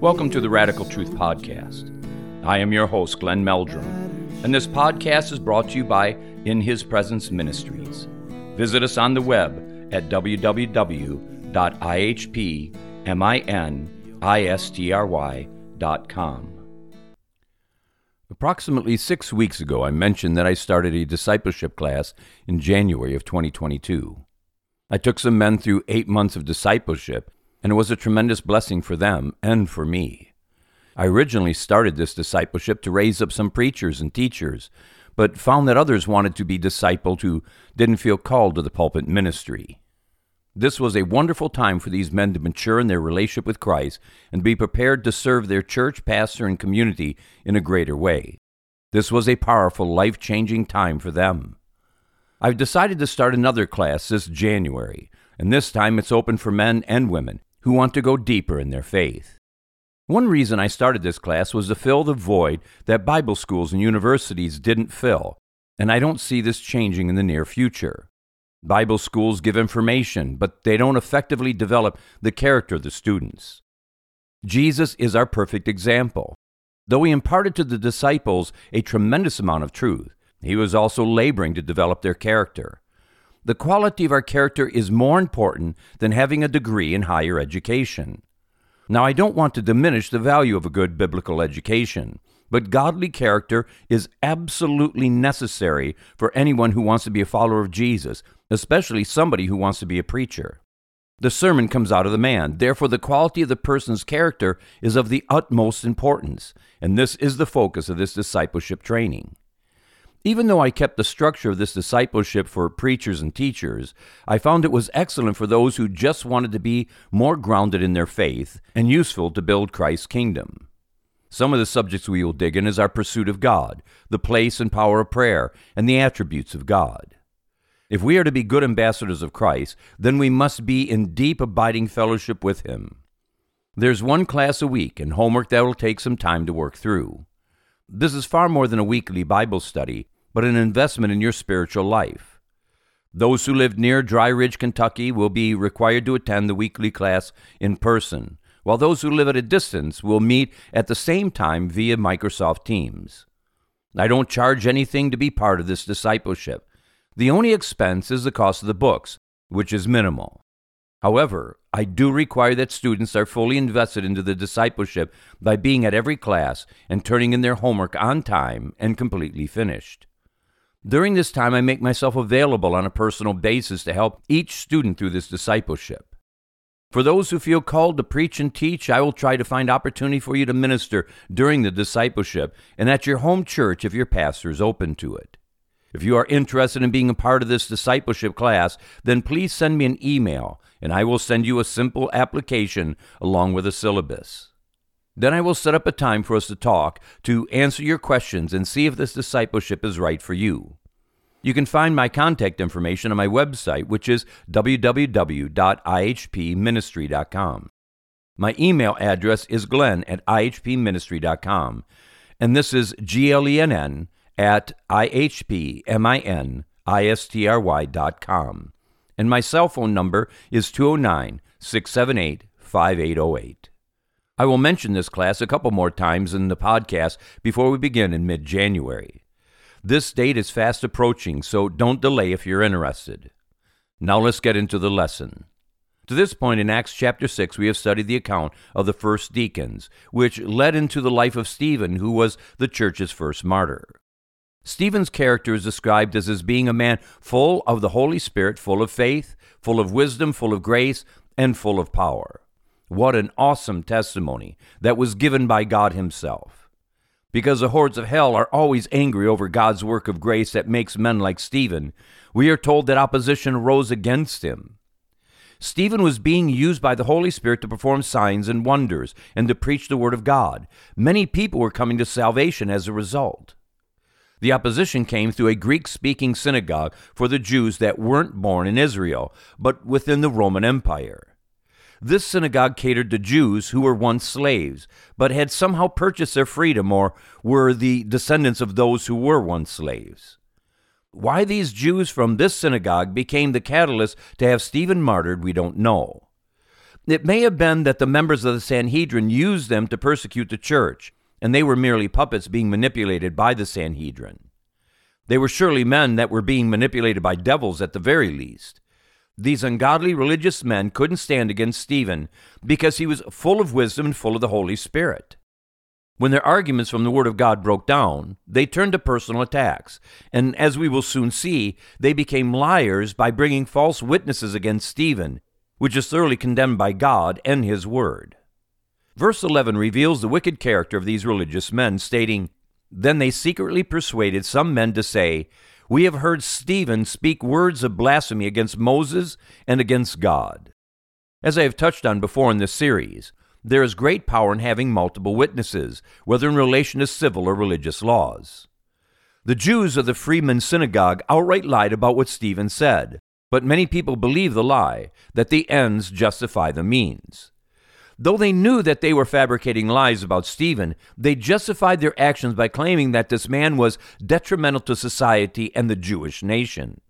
Welcome to the Radical Truth Podcast. I am your host, Glenn Meldrum, and this podcast is brought to you by In His Presence Ministries. Visit us on the web at www.ihpministry.com. Approximately six weeks ago, I mentioned that I started a discipleship class in January of 2022. I took some men through eight months of discipleship and it was a tremendous blessing for them and for me. I originally started this discipleship to raise up some preachers and teachers, but found that others wanted to be discipled who didn't feel called to the pulpit ministry. This was a wonderful time for these men to mature in their relationship with Christ and be prepared to serve their church, pastor, and community in a greater way. This was a powerful, life changing time for them. I've decided to start another class this January, and this time it's open for men and women who want to go deeper in their faith. One reason I started this class was to fill the void that Bible schools and universities didn't fill, and I don't see this changing in the near future. Bible schools give information, but they don't effectively develop the character of the students. Jesus is our perfect example. Though he imparted to the disciples a tremendous amount of truth, he was also laboring to develop their character. The quality of our character is more important than having a degree in higher education. Now, I don't want to diminish the value of a good biblical education, but godly character is absolutely necessary for anyone who wants to be a follower of Jesus, especially somebody who wants to be a preacher. The sermon comes out of the man. Therefore, the quality of the person's character is of the utmost importance, and this is the focus of this discipleship training. Even though I kept the structure of this discipleship for preachers and teachers, I found it was excellent for those who just wanted to be more grounded in their faith and useful to build Christ's kingdom. Some of the subjects we will dig in is our pursuit of God, the place and power of prayer, and the attributes of God. If we are to be good ambassadors of Christ, then we must be in deep abiding fellowship with Him. There's one class a week and homework that will take some time to work through. This is far more than a weekly Bible study, but an investment in your spiritual life. Those who live near Dry Ridge, Kentucky will be required to attend the weekly class in person, while those who live at a distance will meet at the same time via Microsoft Teams. I don't charge anything to be part of this discipleship. The only expense is the cost of the books, which is minimal. However, I do require that students are fully invested into the discipleship by being at every class and turning in their homework on time and completely finished. During this time, I make myself available on a personal basis to help each student through this discipleship. For those who feel called to preach and teach, I will try to find opportunity for you to minister during the discipleship and at your home church if your pastor is open to it. If you are interested in being a part of this discipleship class, then please send me an email and I will send you a simple application along with a syllabus. Then I will set up a time for us to talk, to answer your questions, and see if this discipleship is right for you. You can find my contact information on my website, which is www.ihpministry.com. My email address is glenn at ihpministry.com, and this is G L E N N at ihpministry.com and my cell phone number is 209 678 5808. I will mention this class a couple more times in the podcast before we begin in mid January. This date is fast approaching, so don't delay if you're interested. Now let's get into the lesson. To this point in Acts chapter 6, we have studied the account of the first deacons, which led into the life of Stephen, who was the church's first martyr. Stephen's character is described as, as being a man full of the Holy Spirit, full of faith, full of wisdom, full of grace, and full of power. What an awesome testimony that was given by God Himself. Because the hordes of hell are always angry over God's work of grace that makes men like Stephen, we are told that opposition rose against him. Stephen was being used by the Holy Spirit to perform signs and wonders and to preach the Word of God. Many people were coming to salvation as a result. The opposition came through a Greek speaking synagogue for the Jews that weren't born in Israel, but within the Roman Empire. This synagogue catered to Jews who were once slaves, but had somehow purchased their freedom or were the descendants of those who were once slaves. Why these Jews from this synagogue became the catalyst to have Stephen martyred, we don't know. It may have been that the members of the Sanhedrin used them to persecute the church, and they were merely puppets being manipulated by the Sanhedrin. They were surely men that were being manipulated by devils at the very least. These ungodly religious men couldn't stand against Stephen because he was full of wisdom and full of the Holy Spirit. When their arguments from the Word of God broke down, they turned to personal attacks, and as we will soon see, they became liars by bringing false witnesses against Stephen, which is thoroughly condemned by God and His Word. Verse 11 reveals the wicked character of these religious men, stating, Then they secretly persuaded some men to say, We have heard Stephen speak words of blasphemy against Moses and against God. As I have touched on before in this series, there is great power in having multiple witnesses, whether in relation to civil or religious laws. The Jews of the Freedmen Synagogue outright lied about what Stephen said, but many people believe the lie that the ends justify the means. Though they knew that they were fabricating lies about Stephen, they justified their actions by claiming that this man was detrimental to society and the Jewish nation.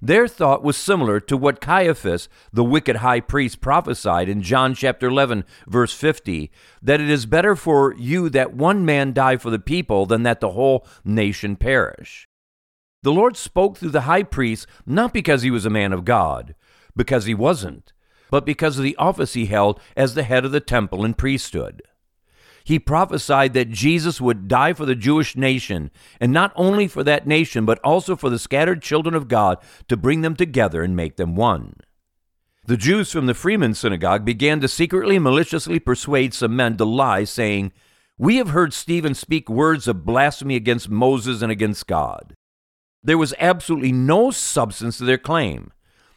Their thought was similar to what Caiaphas, the wicked high priest, prophesied in John chapter 11, verse 50, that it is better for you that one man die for the people than that the whole nation perish. The Lord spoke through the high priest not because he was a man of God, because he wasn't, but because of the office he held as the head of the temple and priesthood he prophesied that Jesus would die for the Jewish nation, and not only for that nation, but also for the scattered children of God to bring them together and make them one. The Jews from the Freedmen synagogue began to secretly and maliciously persuade some men to lie, saying, We have heard Stephen speak words of blasphemy against Moses and against God. There was absolutely no substance to their claim.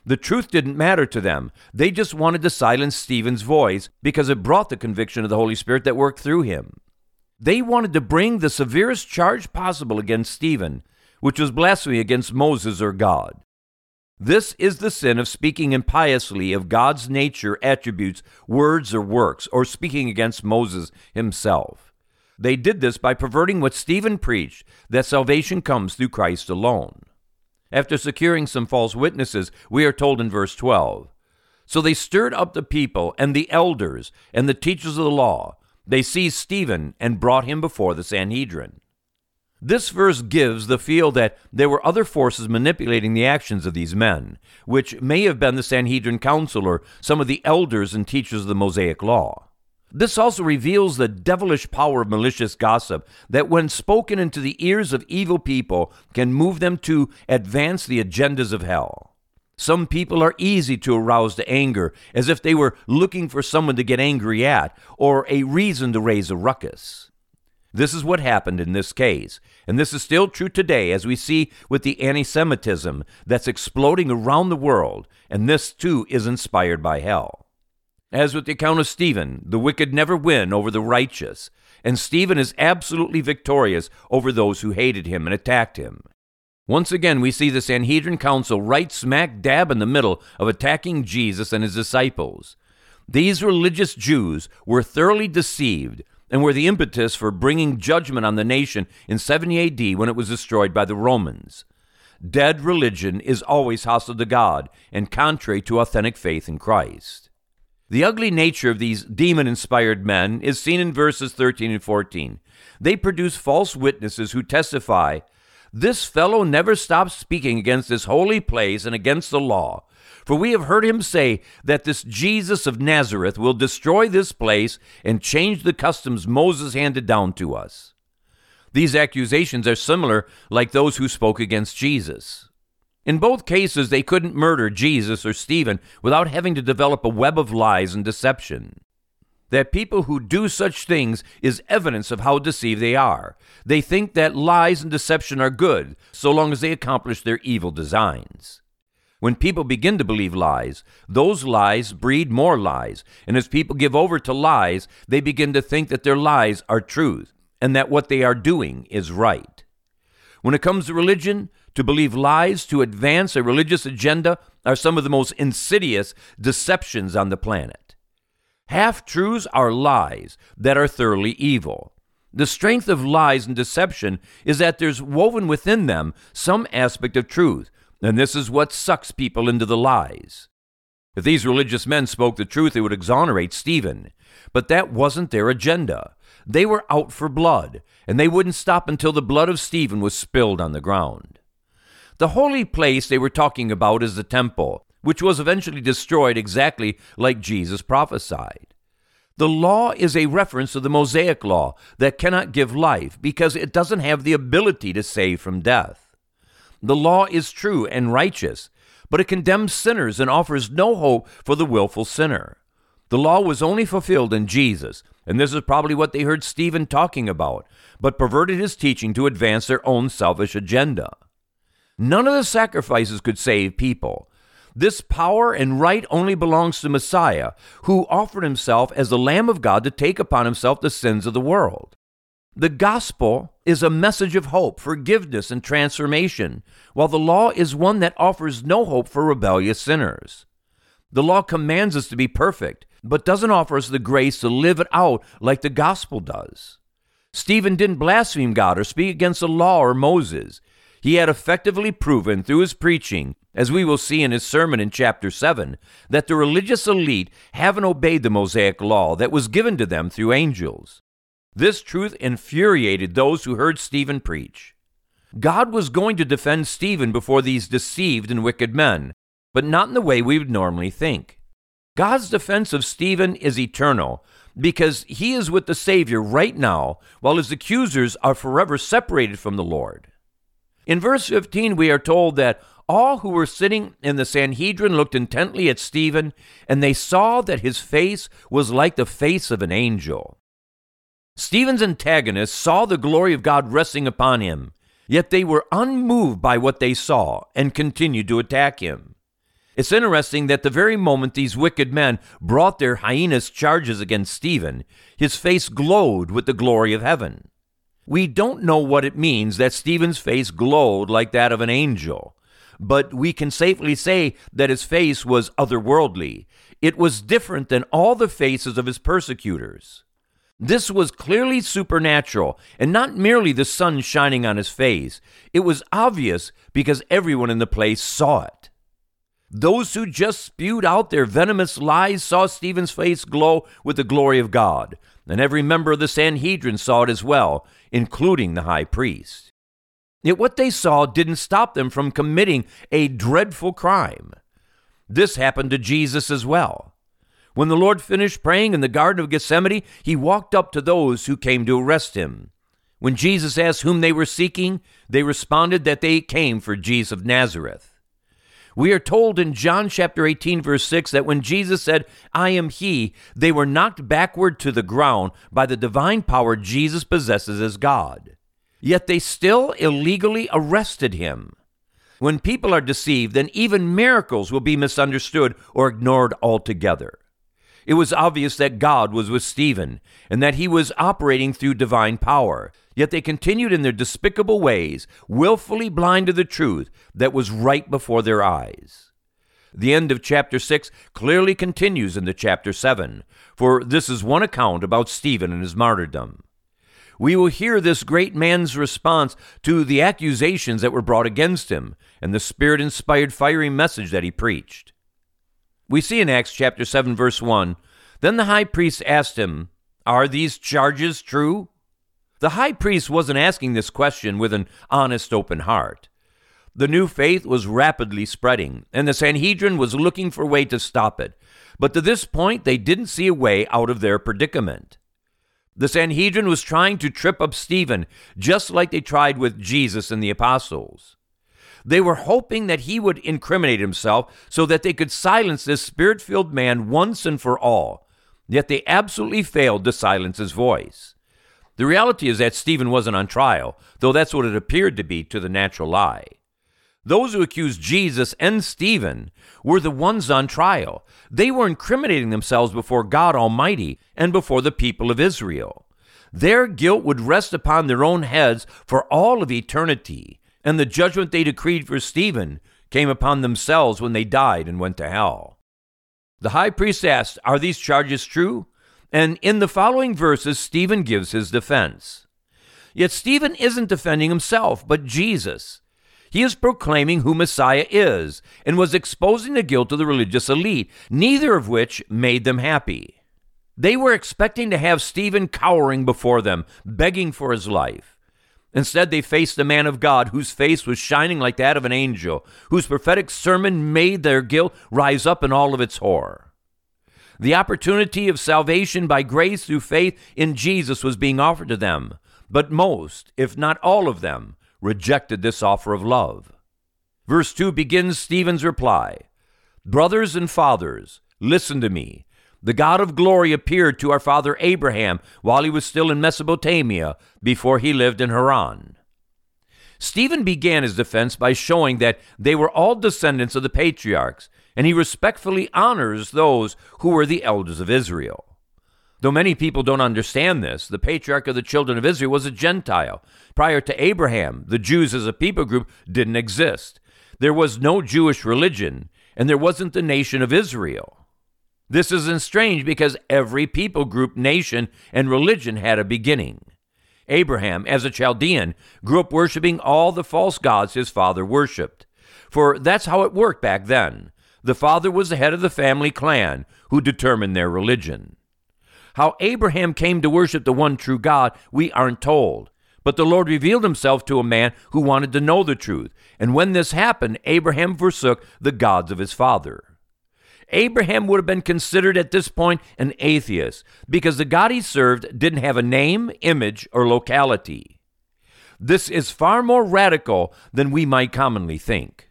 The truth didn't matter to them. They just wanted to silence Stephen's voice because it brought the conviction of the Holy Spirit that worked through him. They wanted to bring the severest charge possible against Stephen, which was blasphemy against Moses or God. This is the sin of speaking impiously of God's nature, attributes, words, or works, or speaking against Moses himself. They did this by perverting what Stephen preached that salvation comes through Christ alone. After securing some false witnesses, we are told in verse 12 So they stirred up the people and the elders and the teachers of the law. They seized Stephen and brought him before the Sanhedrin. This verse gives the feel that there were other forces manipulating the actions of these men, which may have been the Sanhedrin Council or some of the elders and teachers of the Mosaic Law. This also reveals the devilish power of malicious gossip that, when spoken into the ears of evil people, can move them to advance the agendas of hell. Some people are easy to arouse to anger, as if they were looking for someone to get angry at or a reason to raise a ruckus. This is what happened in this case, and this is still true today, as we see with the anti Semitism that's exploding around the world, and this too is inspired by hell. As with the account of Stephen, the wicked never win over the righteous, and Stephen is absolutely victorious over those who hated him and attacked him. Once again, we see the Sanhedrin Council right smack dab in the middle of attacking Jesus and his disciples. These religious Jews were thoroughly deceived and were the impetus for bringing judgment on the nation in 70 AD when it was destroyed by the Romans. Dead religion is always hostile to God and contrary to authentic faith in Christ. The ugly nature of these demon inspired men is seen in verses 13 and 14. They produce false witnesses who testify, This fellow never stops speaking against this holy place and against the law. For we have heard him say that this Jesus of Nazareth will destroy this place and change the customs Moses handed down to us. These accusations are similar like those who spoke against Jesus. In both cases, they couldn't murder Jesus or Stephen without having to develop a web of lies and deception. That people who do such things is evidence of how deceived they are. They think that lies and deception are good so long as they accomplish their evil designs. When people begin to believe lies, those lies breed more lies. And as people give over to lies, they begin to think that their lies are truth and that what they are doing is right. When it comes to religion, to believe lies to advance a religious agenda are some of the most insidious deceptions on the planet. Half truths are lies that are thoroughly evil. The strength of lies and deception is that there's woven within them some aspect of truth, and this is what sucks people into the lies. If these religious men spoke the truth, it would exonerate Stephen. But that wasn't their agenda. They were out for blood, and they wouldn't stop until the blood of Stephen was spilled on the ground. The holy place they were talking about is the temple, which was eventually destroyed exactly like Jesus prophesied. The law is a reference to the Mosaic law that cannot give life because it doesn't have the ability to save from death. The law is true and righteous, but it condemns sinners and offers no hope for the willful sinner. The law was only fulfilled in Jesus, and this is probably what they heard Stephen talking about, but perverted his teaching to advance their own selfish agenda. None of the sacrifices could save people. This power and right only belongs to Messiah, who offered himself as the Lamb of God to take upon himself the sins of the world. The gospel is a message of hope, forgiveness, and transformation, while the law is one that offers no hope for rebellious sinners. The law commands us to be perfect, but doesn't offer us the grace to live it out like the gospel does. Stephen didn't blaspheme God or speak against the law or Moses. He had effectively proven through his preaching, as we will see in his sermon in chapter 7, that the religious elite haven't obeyed the Mosaic law that was given to them through angels. This truth infuriated those who heard Stephen preach. God was going to defend Stephen before these deceived and wicked men, but not in the way we would normally think. God's defense of Stephen is eternal because he is with the Savior right now, while his accusers are forever separated from the Lord. In verse 15, we are told that all who were sitting in the Sanhedrin looked intently at Stephen, and they saw that his face was like the face of an angel. Stephen's antagonists saw the glory of God resting upon him, yet they were unmoved by what they saw and continued to attack him. It's interesting that the very moment these wicked men brought their heinous charges against Stephen, his face glowed with the glory of heaven. We don't know what it means that Stephen's face glowed like that of an angel, but we can safely say that his face was otherworldly. It was different than all the faces of his persecutors. This was clearly supernatural and not merely the sun shining on his face. It was obvious because everyone in the place saw it. Those who just spewed out their venomous lies saw Stephen's face glow with the glory of God, and every member of the Sanhedrin saw it as well, including the high priest. Yet what they saw didn't stop them from committing a dreadful crime. This happened to Jesus as well. When the Lord finished praying in the Garden of Gethsemane, he walked up to those who came to arrest him. When Jesus asked whom they were seeking, they responded that they came for Jesus of Nazareth. We are told in John chapter 18, verse 6, that when Jesus said, I am He, they were knocked backward to the ground by the divine power Jesus possesses as God. Yet they still illegally arrested him. When people are deceived, then even miracles will be misunderstood or ignored altogether. It was obvious that God was with Stephen and that he was operating through divine power. Yet they continued in their despicable ways, willfully blind to the truth that was right before their eyes. The end of chapter 6 clearly continues into chapter 7, for this is one account about Stephen and his martyrdom. We will hear this great man's response to the accusations that were brought against him and the spirit inspired fiery message that he preached. We see in Acts chapter 7 verse 1, then the high priest asked him, "Are these charges true?" The high priest wasn't asking this question with an honest open heart. The new faith was rapidly spreading, and the Sanhedrin was looking for a way to stop it. But to this point, they didn't see a way out of their predicament. The Sanhedrin was trying to trip up Stephen, just like they tried with Jesus and the apostles. They were hoping that he would incriminate himself so that they could silence this spirit filled man once and for all. Yet they absolutely failed to silence his voice. The reality is that Stephen wasn't on trial, though that's what it appeared to be to the natural eye. Those who accused Jesus and Stephen were the ones on trial. They were incriminating themselves before God Almighty and before the people of Israel. Their guilt would rest upon their own heads for all of eternity, and the judgment they decreed for Stephen came upon themselves when they died and went to hell. The high priest asked, Are these charges true? And in the following verses, Stephen gives his defense. Yet Stephen isn't defending himself, but Jesus. He is proclaiming who Messiah is and was exposing the guilt of the religious elite, neither of which made them happy. They were expecting to have Stephen cowering before them, begging for his life. Instead, they faced a man of God whose face was shining like that of an angel, whose prophetic sermon made their guilt rise up in all of its horror. The opportunity of salvation by grace through faith in Jesus was being offered to them, but most, if not all of them, rejected this offer of love. Verse 2 begins Stephen's reply Brothers and fathers, listen to me. The God of glory appeared to our father Abraham while he was still in Mesopotamia before he lived in Haran. Stephen began his defense by showing that they were all descendants of the patriarchs, and he respectfully honors those who were the elders of Israel. Though many people don't understand this, the patriarch of the children of Israel was a Gentile. Prior to Abraham, the Jews as a people group didn't exist. There was no Jewish religion, and there wasn't the nation of Israel. This isn't strange because every people group, nation, and religion had a beginning. Abraham, as a Chaldean, grew up worshiping all the false gods his father worshiped. For that's how it worked back then. The father was the head of the family clan who determined their religion. How Abraham came to worship the one true God, we aren't told. But the Lord revealed himself to a man who wanted to know the truth. And when this happened, Abraham forsook the gods of his father. Abraham would have been considered at this point an atheist because the God he served didn't have a name, image, or locality. This is far more radical than we might commonly think.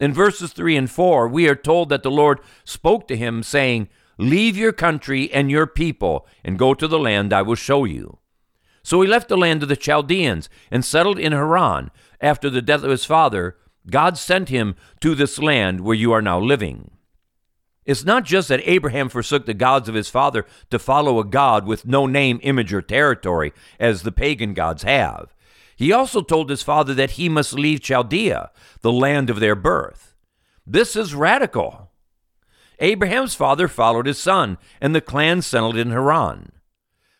In verses 3 and 4, we are told that the Lord spoke to him, saying, Leave your country and your people and go to the land I will show you. So he left the land of the Chaldeans and settled in Haran. After the death of his father, God sent him to this land where you are now living. It's not just that Abraham forsook the gods of his father to follow a God with no name, image, or territory, as the pagan gods have. He also told his father that he must leave Chaldea, the land of their birth. This is radical. Abraham's father followed his son, and the clan settled in Haran.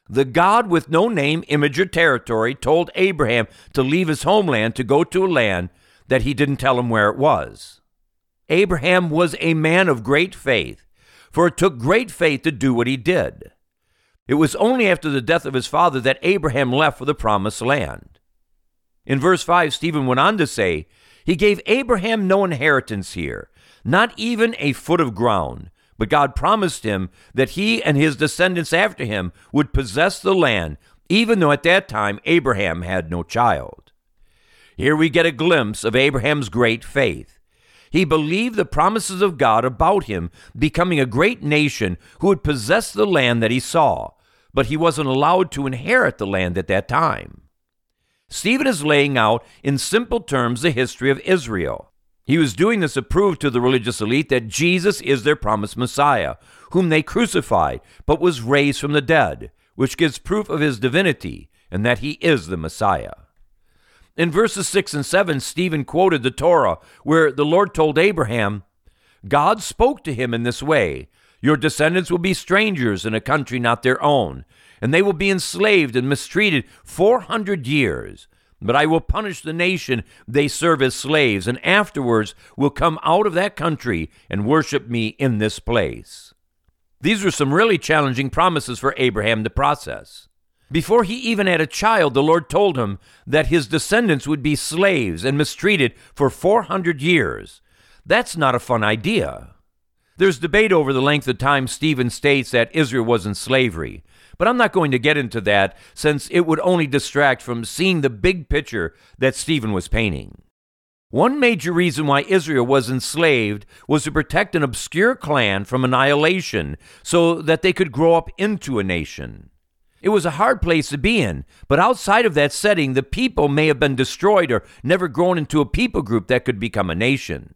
The God with no name, image, or territory told Abraham to leave his homeland to go to a land that he didn't tell him where it was. Abraham was a man of great faith, for it took great faith to do what he did. It was only after the death of his father that Abraham left for the promised land. In verse 5, Stephen went on to say, He gave Abraham no inheritance here, not even a foot of ground. But God promised him that he and his descendants after him would possess the land, even though at that time Abraham had no child. Here we get a glimpse of Abraham's great faith. He believed the promises of God about him becoming a great nation who would possess the land that he saw, but he wasn't allowed to inherit the land at that time. Stephen is laying out in simple terms the history of Israel. He was doing this to prove to the religious elite that Jesus is their promised Messiah, whom they crucified, but was raised from the dead, which gives proof of his divinity and that he is the Messiah. In verses 6 and 7, Stephen quoted the Torah, where the Lord told Abraham, God spoke to him in this way Your descendants will be strangers in a country not their own, and they will be enslaved and mistreated 400 years. But I will punish the nation they serve as slaves, and afterwards will come out of that country and worship me in this place. These were some really challenging promises for Abraham to process. Before he even had a child, the Lord told him that his descendants would be slaves and mistreated for 400 years. That's not a fun idea. There's debate over the length of time Stephen states that Israel was in slavery. But I'm not going to get into that since it would only distract from seeing the big picture that Stephen was painting. One major reason why Israel was enslaved was to protect an obscure clan from annihilation so that they could grow up into a nation. It was a hard place to be in, but outside of that setting, the people may have been destroyed or never grown into a people group that could become a nation.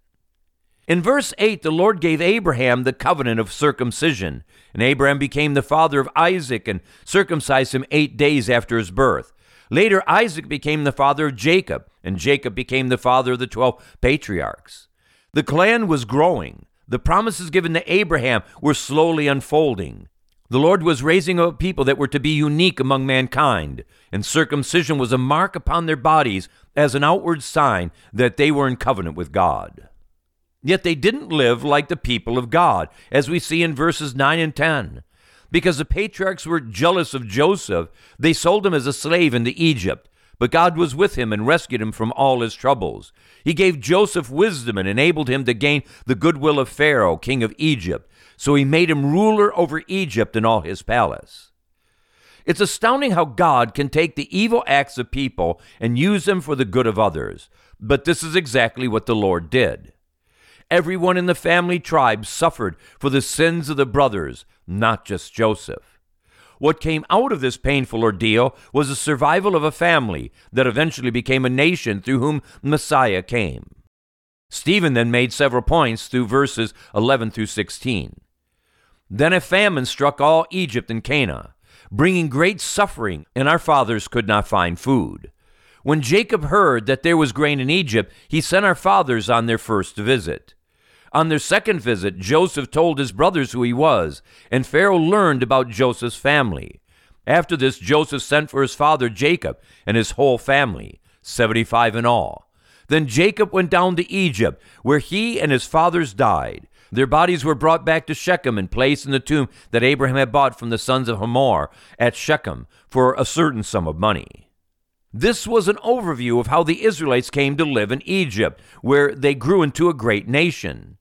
In verse 8, the Lord gave Abraham the covenant of circumcision, and Abraham became the father of Isaac and circumcised him eight days after his birth. Later, Isaac became the father of Jacob, and Jacob became the father of the twelve patriarchs. The clan was growing. The promises given to Abraham were slowly unfolding. The Lord was raising up people that were to be unique among mankind, and circumcision was a mark upon their bodies as an outward sign that they were in covenant with God. Yet they didn't live like the people of God, as we see in verses 9 and 10. Because the patriarchs were jealous of Joseph, they sold him as a slave into Egypt. But God was with him and rescued him from all his troubles. He gave Joseph wisdom and enabled him to gain the goodwill of Pharaoh, king of Egypt so he made him ruler over Egypt and all his palace. It's astounding how God can take the evil acts of people and use them for the good of others. But this is exactly what the Lord did. Everyone in the family tribe suffered for the sins of the brothers, not just Joseph. What came out of this painful ordeal was the survival of a family that eventually became a nation through whom Messiah came. Stephen then made several points through verses 11 through 16. Then a famine struck all Egypt and Canaan, bringing great suffering, and our fathers could not find food. When Jacob heard that there was grain in Egypt, he sent our fathers on their first visit. On their second visit, Joseph told his brothers who he was, and Pharaoh learned about Joseph's family. After this, Joseph sent for his father Jacob and his whole family, seventy five in all. Then Jacob went down to Egypt, where he and his fathers died. Their bodies were brought back to Shechem and placed in the tomb that Abraham had bought from the sons of Hamor at Shechem for a certain sum of money. This was an overview of how the Israelites came to live in Egypt, where they grew into a great nation.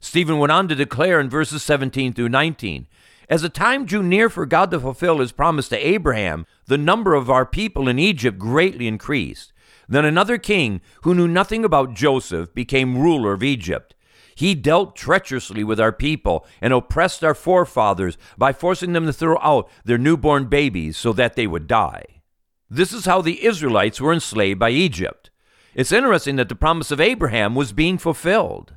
Stephen went on to declare in verses 17 through 19 As the time drew near for God to fulfill his promise to Abraham, the number of our people in Egypt greatly increased. Then another king, who knew nothing about Joseph, became ruler of Egypt. He dealt treacherously with our people and oppressed our forefathers by forcing them to throw out their newborn babies so that they would die. This is how the Israelites were enslaved by Egypt. It's interesting that the promise of Abraham was being fulfilled.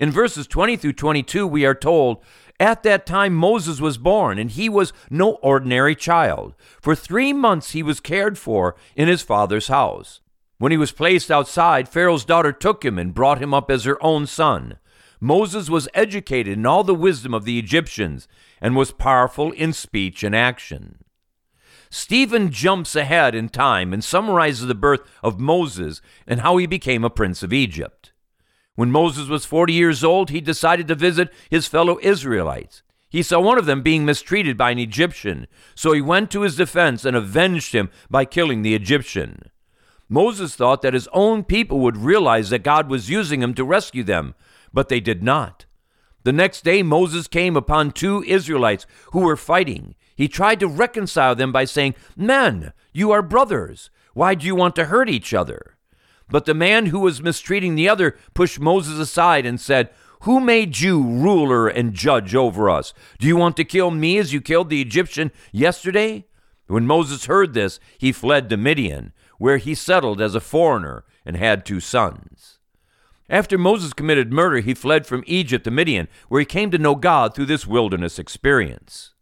In verses 20 through 22, we are told, At that time Moses was born, and he was no ordinary child. For three months he was cared for in his father's house. When he was placed outside, Pharaoh's daughter took him and brought him up as her own son. Moses was educated in all the wisdom of the Egyptians and was powerful in speech and action. Stephen jumps ahead in time and summarizes the birth of Moses and how he became a prince of Egypt. When Moses was 40 years old, he decided to visit his fellow Israelites. He saw one of them being mistreated by an Egyptian, so he went to his defense and avenged him by killing the Egyptian. Moses thought that his own people would realize that God was using him to rescue them, but they did not. The next day, Moses came upon two Israelites who were fighting. He tried to reconcile them by saying, Men, you are brothers. Why do you want to hurt each other? But the man who was mistreating the other pushed Moses aside and said, Who made you ruler and judge over us? Do you want to kill me as you killed the Egyptian yesterday? When Moses heard this, he fled to Midian, where he settled as a foreigner and had two sons. After Moses committed murder, he fled from Egypt to Midian, where he came to know God through this wilderness experience.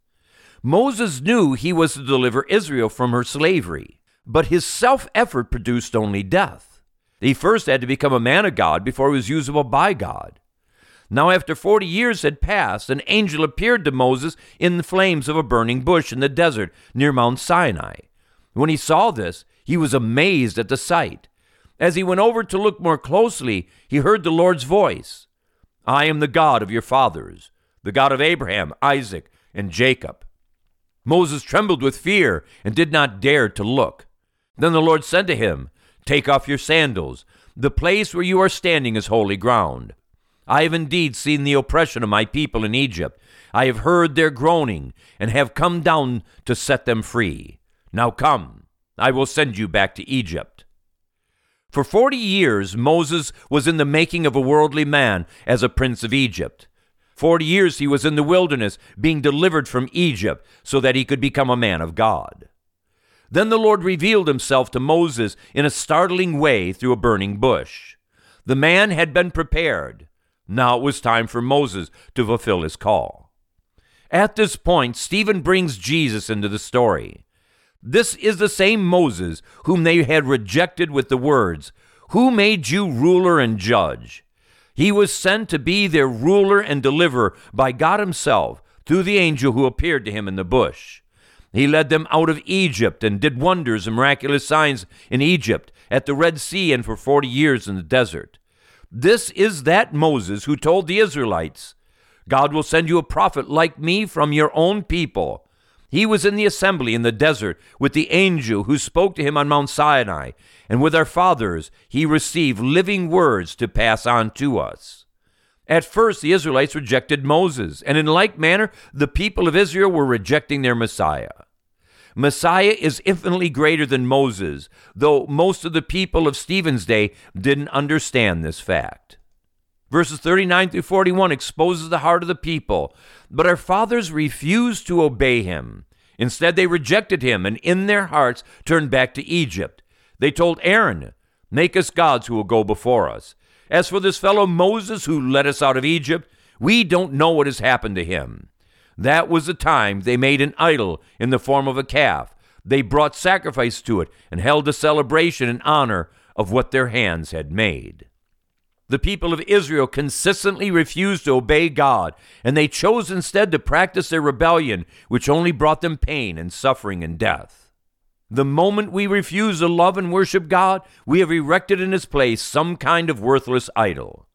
Moses knew he was to deliver Israel from her slavery, but his self effort produced only death. He first had to become a man of God before he was usable by God. Now, after forty years had passed, an angel appeared to Moses in the flames of a burning bush in the desert near Mount Sinai. When he saw this, he was amazed at the sight. As he went over to look more closely, he heard the Lord's voice I am the God of your fathers, the God of Abraham, Isaac, and Jacob. Moses trembled with fear and did not dare to look. Then the Lord said to him, Take off your sandals. The place where you are standing is holy ground. I have indeed seen the oppression of my people in Egypt. I have heard their groaning and have come down to set them free. Now come, I will send you back to Egypt. For forty years, Moses was in the making of a worldly man as a prince of Egypt. Forty years he was in the wilderness, being delivered from Egypt, so that he could become a man of God. Then the Lord revealed himself to Moses in a startling way through a burning bush. The man had been prepared. Now it was time for Moses to fulfill his call. At this point, Stephen brings Jesus into the story. This is the same Moses whom they had rejected with the words, Who made you ruler and judge? He was sent to be their ruler and deliverer by God Himself through the angel who appeared to him in the bush. He led them out of Egypt and did wonders and miraculous signs in Egypt, at the Red Sea, and for forty years in the desert. This is that Moses who told the Israelites, God will send you a prophet like me from your own people. He was in the assembly in the desert with the angel who spoke to him on Mount Sinai, and with our fathers he received living words to pass on to us. At first, the Israelites rejected Moses, and in like manner, the people of Israel were rejecting their Messiah. Messiah is infinitely greater than Moses, though most of the people of Stephen's day didn't understand this fact. Verses 39 through 41 exposes the heart of the people, but our fathers refused to obey him. Instead, they rejected him and in their hearts turned back to Egypt. They told Aaron, Make us gods who will go before us. As for this fellow Moses who led us out of Egypt, we don't know what has happened to him. That was the time they made an idol in the form of a calf. They brought sacrifice to it and held a celebration in honor of what their hands had made. The people of Israel consistently refused to obey God, and they chose instead to practice their rebellion, which only brought them pain and suffering and death. The moment we refuse to love and worship God, we have erected in His place some kind of worthless idol.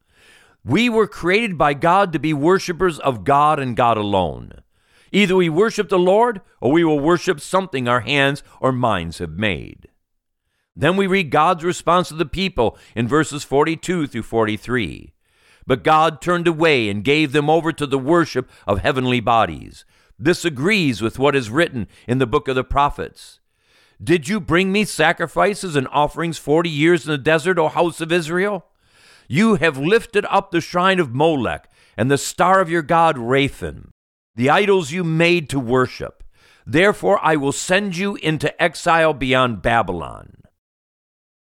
We were created by God to be worshipers of God and God alone. Either we worship the Lord or we will worship something our hands or minds have made. Then we read God's response to the people in verses 42 through 43. But God turned away and gave them over to the worship of heavenly bodies. This agrees with what is written in the book of the prophets. Did you bring me sacrifices and offerings forty years in the desert, O house of Israel? You have lifted up the shrine of Molech and the star of your god Rephan, the idols you made to worship. Therefore I will send you into exile beyond Babylon.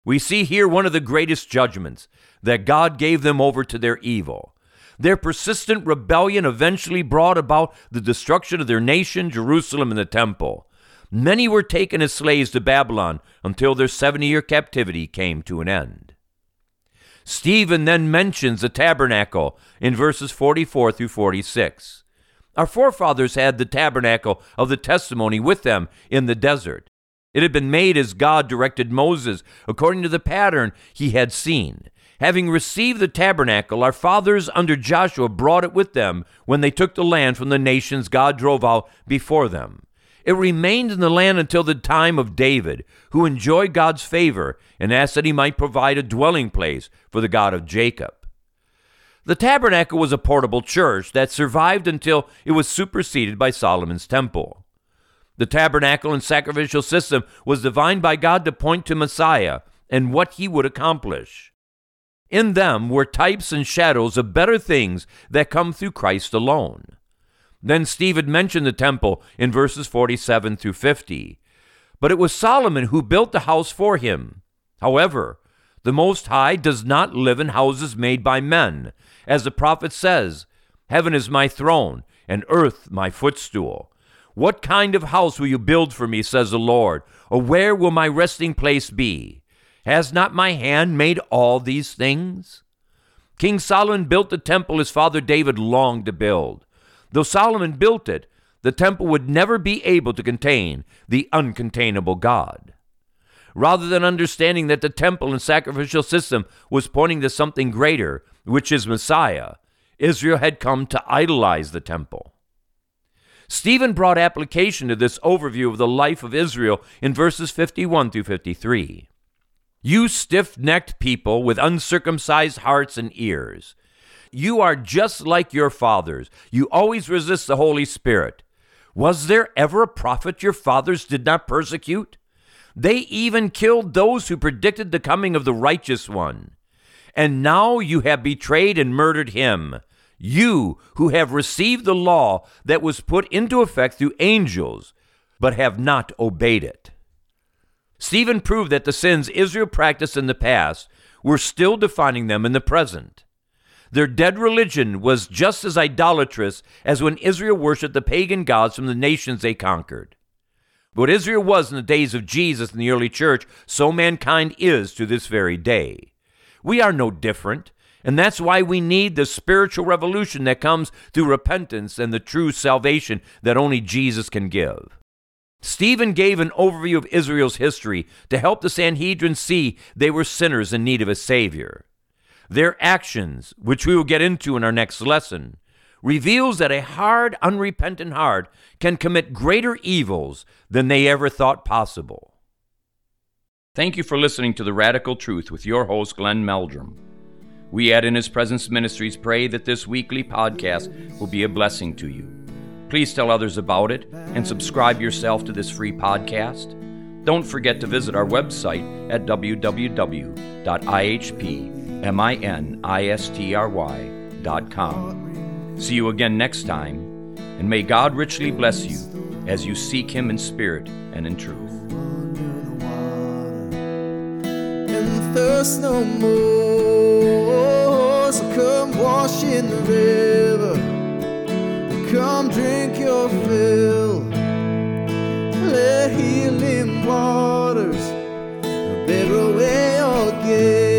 We see here one of the greatest judgments that God gave them over to their evil. Their persistent rebellion eventually brought about the destruction of their nation, Jerusalem, and the temple. Many were taken as slaves to Babylon until their 70 year captivity came to an end. Stephen then mentions the tabernacle in verses 44 through 46. Our forefathers had the tabernacle of the testimony with them in the desert. It had been made as God directed Moses, according to the pattern he had seen. Having received the tabernacle, our fathers under Joshua brought it with them when they took the land from the nations God drove out before them. It remained in the land until the time of David, who enjoyed God's favor and asked that he might provide a dwelling place for the God of Jacob. The tabernacle was a portable church that survived until it was superseded by Solomon's temple. The tabernacle and sacrificial system was designed by God to point to Messiah and what he would accomplish. In them were types and shadows of better things that come through Christ alone. Then Stephen mentioned the temple in verses 47 through 50. But it was Solomon who built the house for him. However, the Most High does not live in houses made by men. As the prophet says, Heaven is my throne, and earth my footstool. What kind of house will you build for me, says the Lord? Or where will my resting place be? Has not my hand made all these things? King Solomon built the temple his father David longed to build. Though Solomon built it, the temple would never be able to contain the uncontainable God. Rather than understanding that the temple and sacrificial system was pointing to something greater, which is Messiah, Israel had come to idolize the temple. Stephen brought application to this overview of the life of Israel in verses 51 through 53. You stiff necked people with uncircumcised hearts and ears. You are just like your fathers. You always resist the Holy Spirit. Was there ever a prophet your fathers did not persecute? They even killed those who predicted the coming of the righteous one. And now you have betrayed and murdered him you who have received the law that was put into effect through angels, but have not obeyed it. Stephen proved that the sins Israel practiced in the past were still defining them in the present. Their dead religion was just as idolatrous as when Israel worshiped the pagan gods from the nations they conquered. What Israel was in the days of Jesus in the early church, so mankind is to this very day. We are no different. And that's why we need the spiritual revolution that comes through repentance and the true salvation that only Jesus can give. Stephen gave an overview of Israel's history to help the Sanhedrin see they were sinners in need of a Savior. Their actions, which we will get into in our next lesson, reveals that a hard, unrepentant heart can commit greater evils than they ever thought possible. Thank you for listening to The Radical Truth with your host, Glenn Meldrum. We at In His Presence Ministries pray that this weekly podcast will be a blessing to you. Please tell others about it and subscribe yourself to this free podcast. Don't forget to visit our website at www.ihpministry.com. See you again next time, and may God richly bless you as you seek Him in spirit and in truth. and thirst no more. So come wash in the river, come drink your fill. Let healing waters bear away your guilt.